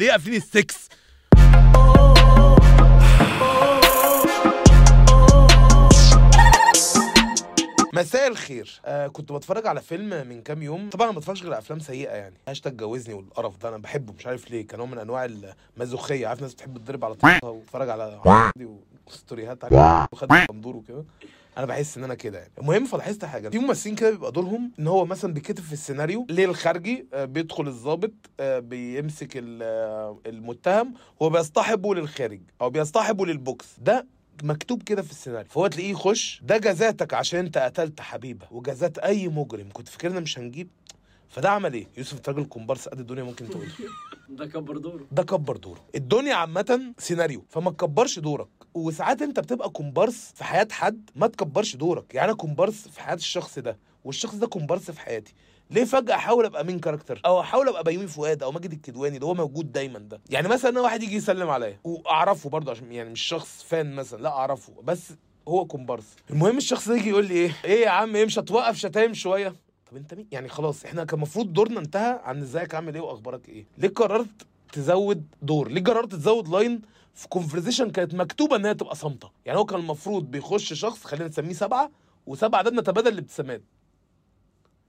ليه قافلين السكس مساء الخير. آه كنت بتفرج على فيلم من كام يوم. طبعا ما بتفرجش غير أفلام سيئة يعني. هاشتاج جوزني والقرف ده أنا بحبه مش عارف ليه. كنوع من أنواع المازوخية. عارف ناس بتحب تضرب على طريقها وتتفرج على دي وستوريهات على وخد بندور وكده. أنا بحس ان أنا كده يعني. المهم فلاحظت حاجة. في ممثلين كده بيبقى دورهم ان هو مثلا بيتكتب في السيناريو ليه الخارجي آه، بيدخل الضابط آه، بيمسك آه، المتهم هو بيصطحبه للخارج أو بيصطحبه للبوكس. ده مكتوب كده في السيناريو. فهو تلاقيه يخش ده جزاتك عشان انت قتلت حبيبه وجزات أي مجرم. كنت فاكرنا مش هنجيب فده عمل إيه؟ يوسف راجل كومبارس قد الدنيا ممكن تقول. ده كبر دوره. ده كبر دوره. الدنيا عامة سيناريو. فما تكبرش دورك. وساعات أنت بتبقى كومبارس في حياة حد ما تكبرش دورك. يعني أنا كومبارس في حياة الشخص ده والشخص ده كومبارس في حياتي. ليه فجأة أحاول أبقى main character أو أحاول أبقى بيومي فؤاد أو ماجد الكدواني اللي هو موجود دايما ده. يعني مثلا واحد يجي يسلم عليا وأعرفه برضه عشان يعني مش شخص فان مثلا لا أعرفه. بس هو كومبارس المهم الشخص ده يجي يقول لي إيه؟ إيه يا عم إيه مش هتوقف شتايم شوية. طب انت مين؟ يعني خلاص إحنا كان المفروض دورنا انتهى عن ازيك عامل إيه واخبارك إيه؟ ليه قررت تزود دور؟ ليه قررت تزود line في conversation كانت مكتوبة إن هي تبقى صامتة؟ يعني هو كان المفروض بيخش شخص خلينا نسميه سبعة وسبعة ده بنتبادل الابتسامات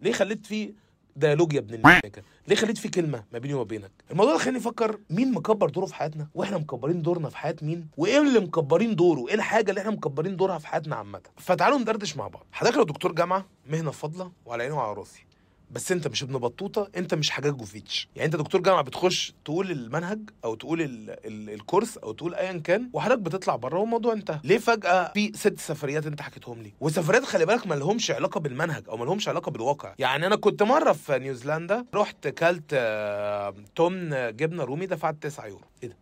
ليه خليت فيه dialogue يا ابن الملكة. ليه خليت فيه كلمة ما بيني وما بينك؟ الموضوع ده خليني أفكر مين مكبر دوره في حياتنا وإحنا مكبرين دورنا في حياة مين وايه اللي مكبرين دوره إيه الحاجة اللي إحنا مكبرين دورها في حياتنا عامة. فتعالوا ندردش مع بعض. حضرتك لو دكتور جامعة مهنة فاضلة وعلى عيني وعلى راسي. بس انت مش ابن بطوطة انت مش حجاج جوفيتش يعني انت دكتور جامعة بتخش تقول المنهج أو تقول ال ال ال course أو تقول ايا كان وحضرتك بتطلع بره والموضوع انتهى. ليه فجأة في ست سفريات انت حكيتهم لي؟ وسفريات خلي بالك ما لهمش علاقة بالمنهج أو ما لهمش علاقة بالواقع. يعني أنا كنت مرة في نيوزيلندا رحت كلت آه، تمن جبنة رومي دفعت 9 يورو. إيه ده؟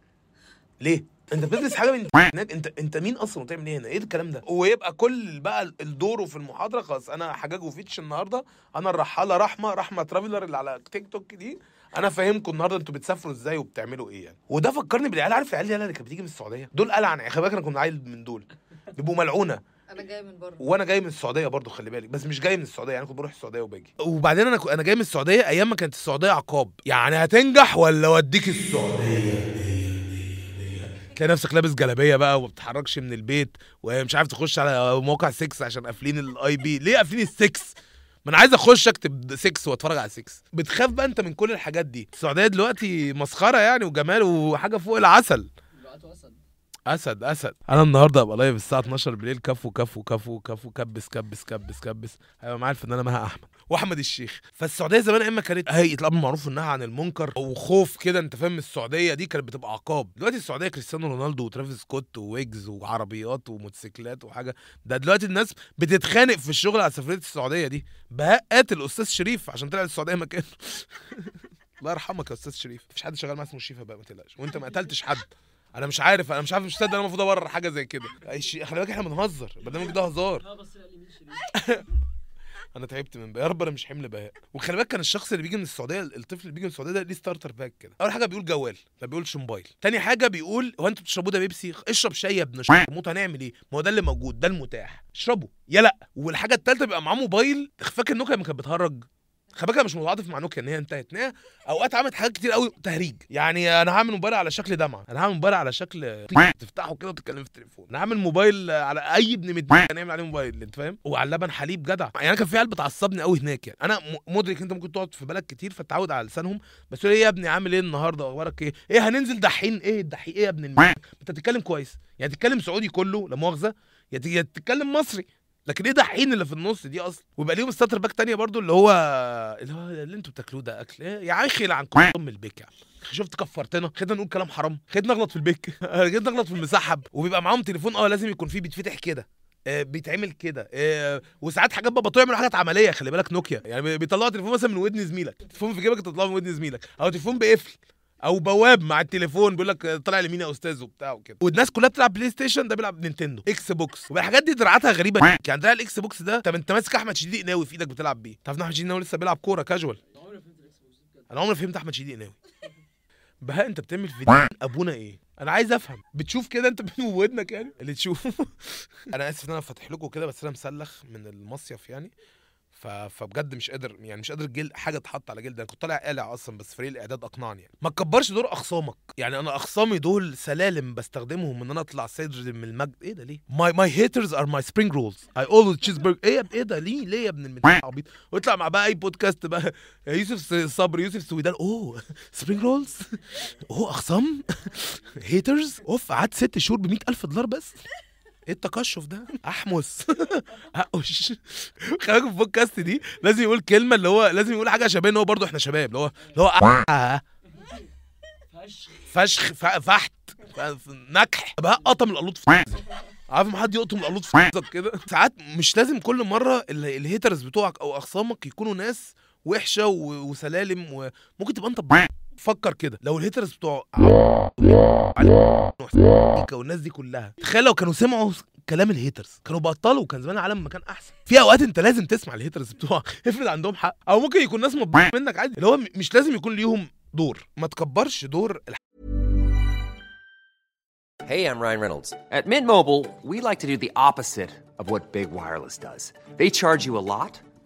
ليه؟ انت بتدرس حاجة من هناك؟ انت انت مين أصلا وتعمل إيه هنا؟ إيه الكلام ده؟ ويبقى كل بقى الدور في المحاضرة خلاص أنا حجاج وفيتش النهارده. أنا الرحاله رحمة رحمة ترافلر اللي على تيك توك دي. أنا فاهمكم النهارده أنتوا بتسافروا إزاي وبتعملوا إيه يعني. وده فكرني بالعيال. عارف العيال اللي كانت بتيجي من السعودية. دول قلع عن خلي بالك أنا كنت عيل من دول. بيبقوا ملعونة. أنا جاي من بره. وأنا جاي من السعودية برضو خلي بالك. بس مش جاي من السعودية. يعني كنت بروح السعودية وباجي. وبعدين أنا أنا جاي من السعودية أيام ما كانت السعودية عقاب يعني هتنجح ولا أوديك السعودية؟ تلاقي نفسك لابس جلابية بقى وما بتتحركش من البيت ومش عارف تخش على موقع sex عشان قافلين ال IP ليه قافلين السكس ما أنا عايز أخش أكتب 6 وأتفرج على 6 بتخاف بقى أنت من كل الحاجات دي. السعودية دلوقتي مسخرة يعني وجمال وحاجة فوق العسل. دلوقتي اسد أسد أسد. أنا النهارده ابقى live الساعة 12 بالليل كفو كفو كفو كفو كبس كبس كبس كبس. هيبقى معايا الفنانة مها أحمد وأحمد الشيخ. فالسعودية زمان اما كانت هيئه الامر بالمعروف والنهي عن المنكر وخوف كده أنت فاهم؟ السعودية دي كانت بتبقى عقاب. دلوقتي السعودية كريستيانو رونالدو وترافيس سكوت وويجز وعربيات وموتوسيكلات وحاجة. ده دلوقتي الناس بتتخانق في الشغل على سفرية السعودية دي. بهاء قاتل أستاذ شريف عشان طلع السعودية مكانه. الله يرحمك يا أستاذ شريف. مفيش حد شغال معاه اسمه شريف بقى ما تقلقش. وأنت ما قتلتش حد. أنا مش عارف أنا مش عارف مش مصدق أنا المفروض أبرر حاجة زي كده. خلي بالك إحنا بنهزر. البرنامج ده هزار. أنا تعبت من بقى. يا رب أنا مش حمل بهاء. وخلي بالك كان الشخص اللي بيجي من السعودية الطفل اللي بيجي من السعودية ده ليه starter pack كده. أول حاجة بيقول جوال ما بيقولش موبايل. تاني حاجة بيقول هو أنتوا بتشربوا ده بيبسي؟ اشرب شاي يا ابن موت هنعمل إيه؟ ما هو ده اللي موجود ده المتاح. اشربه. يا لأ. والحاجة الثالثه بيبقى معاه موبايل. فاكر نوكيا لما كانت بتهرج؟ خلي بالك مش متعاطف مع نوكيا إن هي انتهت. إن أوقات عملت حاجات كتير قوي تهريج. يعني أنا هعمل موبايل على شكل دمعة. أنا هعمل موبايل على شكل تفتحه كده وتتكلم في التليفون. أنا هعمل موبايل على أي ابن مدين نعمل عليه موبايل أنت فاهم؟ وعلى لبن حليب جدع. يعني أنا كان في عيال بتعصبني قوي هناك يعني. أنا مدرك أنت ممكن تقعد في بلد كتير فتعود على لسانهم بس إيه يا ابني عامل إيه النهارده؟ أخبارك إيه؟ إيه هننزل دحين إيه الدحين إيه يا ابن. أنت بتتكلم كويس. يعني تتكلم سعودي كله لا مؤاخذة. يا تتكلم مصري. لكن إيه دحين اللي في النص دي أصلا؟ ويبقى ليهم starter pack تانية برضو اللي هو اللي هو اللي أنتوا بتاكلوه ده أكل. إيه يا أخي لعنكم أم البيك يعني شفت كفرتنا؟ خدنا نقول كلام حرام. خدنا نغلط في البيك. خدنا نغلط في المسحب. وبيبقى معاهم تليفون آه لازم يكون فيه بيتفتح كده. آه بيتعمل كده. آه وساعات حاجات بقى بطلوا يعملوا حاجات عملية خلي بالك نوكيا. يعني بي- بيطلعوا تليفون مثلا من ودن زميلك. تليفون في جيبك تطلعه من ودن زميلك. أو تليفون بقفل. أو بواب مع التليفون بيقول لك طلع اليمين يا أستاذ وبتاع وكده. والناس كلها بتلعب PlayStation ده بيلعب Nintendo. Xbox والحاجات دي دراعاتها غريبة. يعني دراع ال Xbox ده طب أنت ماسك أحمد شديد قناوي في إيدك بتلعب بيه؟ تعرف إن أحمد شديد قناوي لسه بيلعب كورة كاجوال أنا عمري فهمت أحمد شديد قناوي بهاء أنت بتعمل في دين أبونا إيه؟ أنا عايز أفهم. بتشوف كده أنت بين ودنك يعني؟ اللي تشوف أنا آسف إن أنا فاتح لكم كده بس أنا مسلخ من المصيف يعني. فبجد مش قادر يعني مش قادر جلد حاجة تحط على جلد أنا كنت طالع قالع أصلا بس فريق الإعداد أقنعني يعني. ما تكبرش دور أخصامك. يعني أنا أخصامي دول سلالم بستخدمهم إن أنا أطلع سيد من المجد. إيه ده ليه؟ my my haters are my spring rolls I always cheese burger إيه إيه ده ليه؟ ليه يا ابن المدينة عبيط ويطلع مع بقى أي بودكاست بقى. يوسف صبري يوسف سويدان. أوه spring rolls أوه أخصام. haters أوف قعدت ست شهور ب ألف دولار بس. إيه التقشف ده؟ أحمس. اقش خلي في البودكاست دي لازم يقول كلمة اللي هو لازم يقول حاجة شباب هو برضه إحنا شباب اللي هو اللي هو فشخ. فحت. نكح. بقى قطم القلوط في عارف ما حد يقطم القلوط في كده؟ ساعات مش لازم كل مرة ال- ال haters بتوعك أو اخصامك يكونوا ناس وحشة وسلالم وممكن تبقى أنت فكر كده. لو ال haters بتوع عليك والناس دي كلها تخيل لو كانوا سمعوا كلام ال haters كانوا بطلوا وكان زمان العالم مكان أحسن. في أوقات أنت لازم تسمع ال haters بتوعك افرض عندهم حق. أو ممكن يكون ناس مبسوط منك عادي. اللي هو مش لازم يكون ليهم دور. ما تكبرش دور Hey, I'm Ryan Reynolds. At Mint Mobile, we like to do the opposite of what Big Wireless does. They charge you a lot,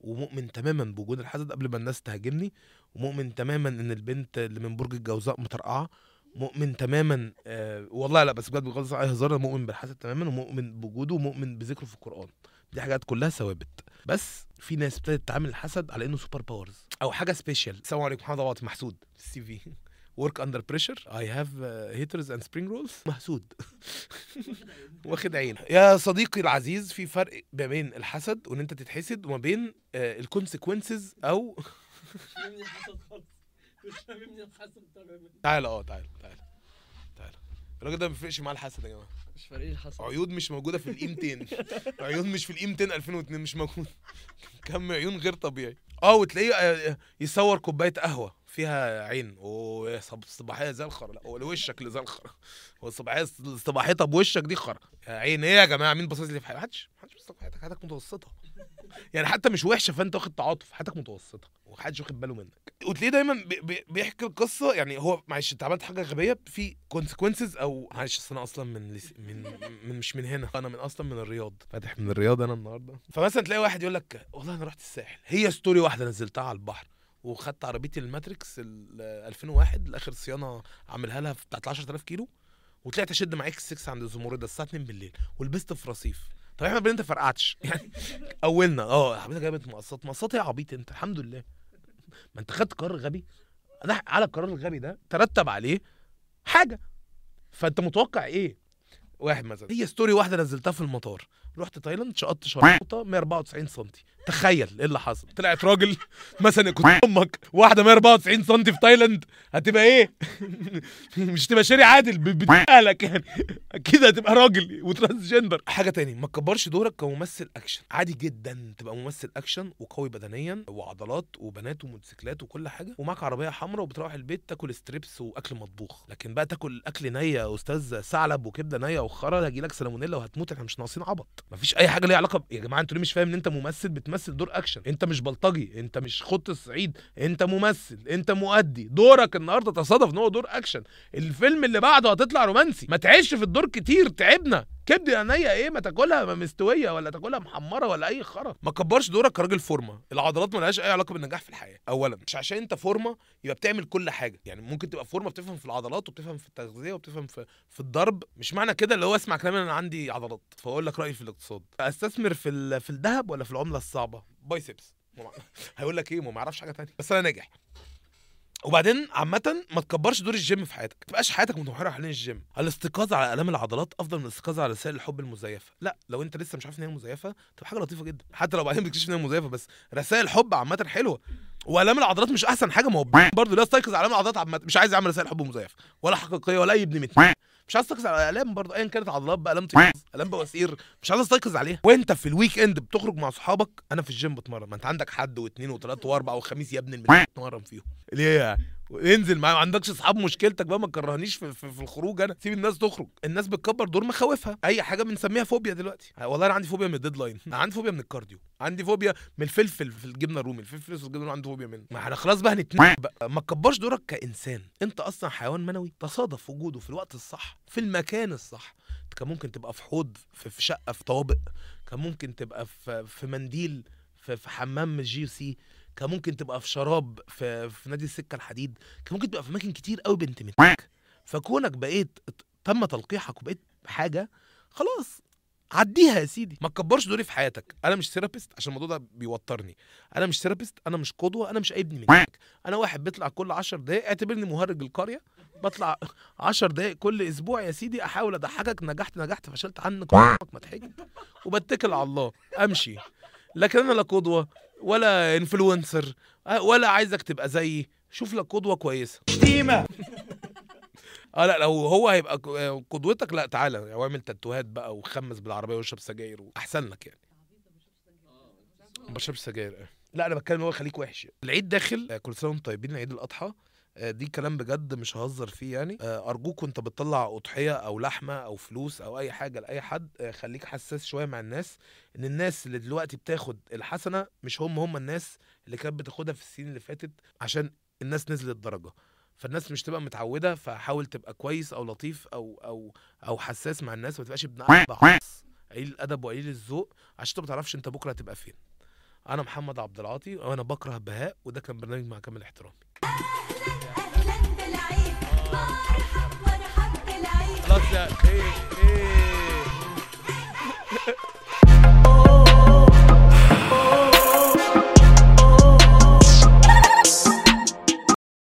ومؤمن تماما بوجود الحسد قبل ما الناس تهاجمني ومؤمن تماما إن البنت اللي من برج الجوزاء مطرقعه مؤمن تماما آه والله لا بس بجد بغض عن هزار أنا مؤمن بالحسد تماما ومؤمن بوجوده ومؤمن بذكره في القرآن. دي حاجات كلها ثوابت. بس في ناس ابتدت تعامل الحسد على إنه super powers أو حاجة special السلام عليكم محمد محسود في ال CV. work under pressure I have haters and spring rolls محسود. واخد عين يا صديقي العزيز في فرق ما بين الحسد وإن أنت تتحسد وما بين ال consequences أو مش فاهمني الحسد خالص مش فاهمني الحسد تماما تعال آه تعال تعال تعال الراجل ده ما بيفرقش معاه الحسد يا جماعة. مش فارق الحسد. عيون مش موجودة في الاي 200 عيون مش في الاي 200 2002 مش موجود كم عيون غير طبيعي. آه وتلاقيه آه، يصور كوباية قهوة. فيها عين. وصباحيه زي الخرا. لا وشك اللي زي الخرا. هو الصباحية صباحيتها بوشك دي خرا. عين إيه يا جماعة؟ مين باصص لي في حياتك محدش محدش لك في حياتك. حياتك متوسطة. يعني حتى مش وحشة فأنت واخد تعاطف. حياتك متوسطة. ومحدش واخد باله منك. وتلاقيه دايما بي- بي- بيحكي القصة. يعني هو معلش أنت عملت حاجة غبية؟ في consequences أو معلش أنا أصلا من. من من مش من هنا. أنا من أصلا من الرياض. فاتح من الرياض أنا النهارده. فمثلا تلاقي واحد يقول لك والله أنا رحت الساحل. هي story واحدة نزلتها على البحر. وخدت عربيتي ال Matrix ال 2001 لآخر صيانة عاملها لها بتاعت 10000 كيلو وطلعت أشد معاك السكس عند الزمرده الساعة 2 بالليل ولبست في رصيف. طب إحنا بنت فرقعتش. يعني أولنا آه حبيبتك جابت مقصات مقصات يا عبيط أنت الحمد لله. ما أنت خدت قرار غبي؟ أنا على القرار الغبي ده ترتب عليه حاجة. فأنت متوقع إيه؟ واحد مثلا هي ستوري واحدة نزلتها في المطار. رحت تايلاند شقطت شرطه 194 سم تخيل إيه اللي حصل. طلعت راجل مثلا كنت أمك واحدة 194 سم في تايلاند. هتبقى إيه؟ مش تبقى شاري عادل ب- بتقالك يعني. أكيد هتبقى راجل و transgender حاجة تاني ما تكبرش دورك كممثل اكشن عادي جدا تبقى ممثل اكشن وقوي بدنيا وعضلات وبنات وموتوسيكلات وكل حاجة. ومعاك عربية حمراء وبتروح البيت تاكل strips وأكل مطبوخ. لكن بقى تاكل أكل نية يا أستاذ ثعلب وكبدة نية وخرا هيجي لك سالمونيلا وهتموت إحنا مش ناقصين عبط. مفيش أي حاجة ليها علاقة. يا جماعة أنتوا ليه مش فاهم إن أنت ممثل بتمثل دور أكشن؟ أنت مش بلطجي أنت مش خط الصعيد أنت ممثل أنت مؤدي. دورك النهارده تصادف إن هو دور أكشن. الفيلم اللي بعده هتطلع رومانسي. ما تعيش في الدور كتير تعبنا. كبده عينيا إيه؟ ما تاكلها مستوية ولا تاكلها محمرة ولا أي خرا. ما تكبرش دورك كراجل فورمة. العضلات ملهاش أي علاقة بالنجاح في الحياة اولا. مش عشان أنت فورمة يبقى بتعمل كل حاجة. يعني ممكن تبقى فورمة بتفهم في العضلات وبتفهم في التغذية وبتفهم في في الضرب. مش معنى كده اللي هو اسمع كلامي أنا عندي عضلات. فأقول لك رأيي في الاقتصاد. أستثمر في ال- في الذهب ولا في العملة الصعبة؟ بايسبس. هيقول لك إيه؟ ما ما يعرفش حاجة تانية. بس أنا ناجح. وبعدين عامة ما تكبرش دور الجيم في حياتك، ما تبقاش حياتك متمحورة حوالين الجيم، الاستيقاظ على آلام العضلات أفضل من الاستيقاظ على رسائل الحب المزيفة، لا لو أنت لسه مش عارف إن هي مزيفة تبقى حاجة لطيفة جدا، حتى لو بعدين بتكتشف إن هي مزيفة بس رسائل الحب عامة حلوة، وآلام العضلات مش أحسن حاجة ما هو برضه لا استيقظ على آلام العضلات عامة. مش عايز يعمل رسائل حب مزيفة. ولا حقيقية ولا أي ابن مت مش عايز استيقظ على آلام برضه أيا كانت عضلات بقى آلام تيقظ آلام بواسير مش عايز استيقظ عليها، وأنت في ال weekend بتخرج مع صحابك أنا في الجيم بتمرن، ما أنت عندك حد واثنين وثلاثة وأربعة وخميس يا ابن المدينة بتمرن فيهم، ليه يعني؟ انزل معايا. ما عندكش اصحاب مشكلتك بقى ما تكرهنيش في, في, في الخروج أنا. سيب الناس تخرج. الناس بتكبر دور مخاوفها. اي حاجة بنسميها فوبيا دلوقتي. والله أنا عندي فوبيا من ال deadline. أنا عندي فوبيا من ال cardio. عندي فوبيا من الفلفل في الجبنة الرومي. الفلفل الأسود الجبنة عندي فوبيا منه. ما إحنا خلاص بقى هنتنقل بقى ما تكبرش دورك كإنسان. انت أصلا حيوان منوي. تصادف وجوده في الوقت الصح في المكان الصح. كان ممكن تبقى في حوض في, في شقة في طوابق. كان ممكن تبقى في, في منديل في, في حمام جي سي. كان ممكن تبقى في شراب في, في نادي السكة الحديد كان ممكن تبقى في أماكن كتير قوي بنت متك. فكونك بقيت تم تلقيحك وبقيت حاجة خلاص عديها يا سيدي. ما تكبرش دوري في حياتك. أنا مش therapist عشان الموضوع ده بيوترني. أنا مش therapist أنا مش قدوة أنا مش اي ابن منك أنا واحد بيطلع كل 10 دقايق اعتبرني مهرج القرية. بطلع 10 دقايق كل أسبوع يا سيدي أحاول أضحكك نجحت نجحت فشلت عنك ما تحج وبتكل على الله. أمشي. لكن أنا لا قدوة ولا انفلونسر ولا عايزك تبقى زيي. شوف لك قدوة كويسة. شتيمة. آه لا لو هو هيبقى قدوتك لا تعالى. يعني اعمل تاتوهات بقى وخمس بالعربية واشرب سجاير احسن لك يعني. ما بشربش سجاير آه. لا أنا بتكلم هو خليك وحش يعني. العيد داخل آه، كل سنة وأنتم طيبين عيد الأضحى. آه، دي كلام بجد مش ههزر فيه يعني. آه، أرجوك وأنت بتطلع أضحية أو لحمة أو فلوس أو أي حاجة لأي حد آه، خليك حساس شوية مع الناس إن الناس اللي دلوقتي بتاخد الحسنة مش هم هم الناس اللي كانت بتاخدها في السنين اللي فاتت عشان الناس نزلت درجة. فالناس مش تبقى متعودة فحاول تبقى كويس أو لطيف أو أو أو حساس مع الناس ما تبقاش ابن خالص. قليل الأدب وقليل الذوق عشان انت ما تعرفش انت بكرة هتبقى فين. أنا محمد عبد العاطي وأنا بكره بهاء وده كان برنامج مع كامل احترامي. خلاص لا إيه إيه.